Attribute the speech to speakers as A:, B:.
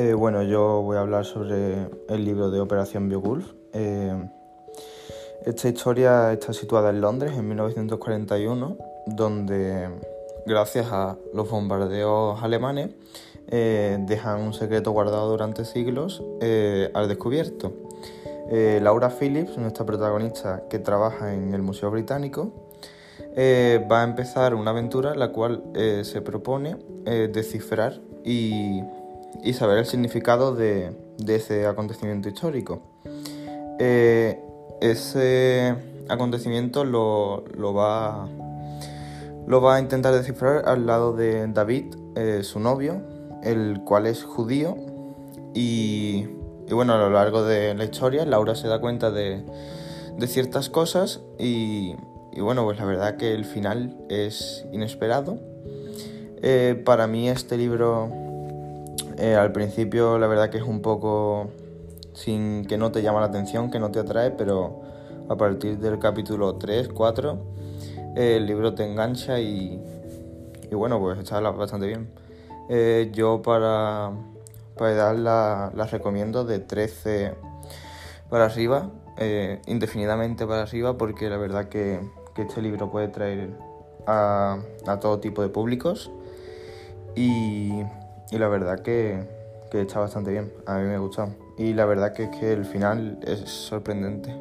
A: Eh, bueno, yo voy a hablar sobre el libro de Operación Beowulf. Eh, esta historia está situada en Londres en 1941, donde gracias a los bombardeos alemanes eh, dejan un secreto guardado durante siglos al descubierto. Laura Phillips, nuestra protagonista que trabaja en el Museo Británico, va a empezar una aventura en la cual se propone descifrar y y saber el significado de, ese acontecimiento histórico. Eh, ese acontecimiento lo, va, lo va a intentar descifrar al lado de David, eh, su novio, el cual es judío. Y, bueno, a lo largo de la historia, Laura se da cuenta de, ciertas cosas y, bueno, pues la verdad que el final es inesperado. Eh, para mí este libro eh, al principio la verdad que es un poco sin que no te llama la atención, que no te atrae, pero a partir del capítulo 3, 4, eh, el libro te engancha y, y, bueno, pues está bastante bien. Eh, yo para, para edad la, recomiendo de 13 para arriba, indefinidamente para arriba, porque la verdad que, que este libro puede traer a, a todo tipo de públicos. Y y la verdad que, que está bastante bien, a mí me ha gustado. Y la verdad que es que el final es sorprendente.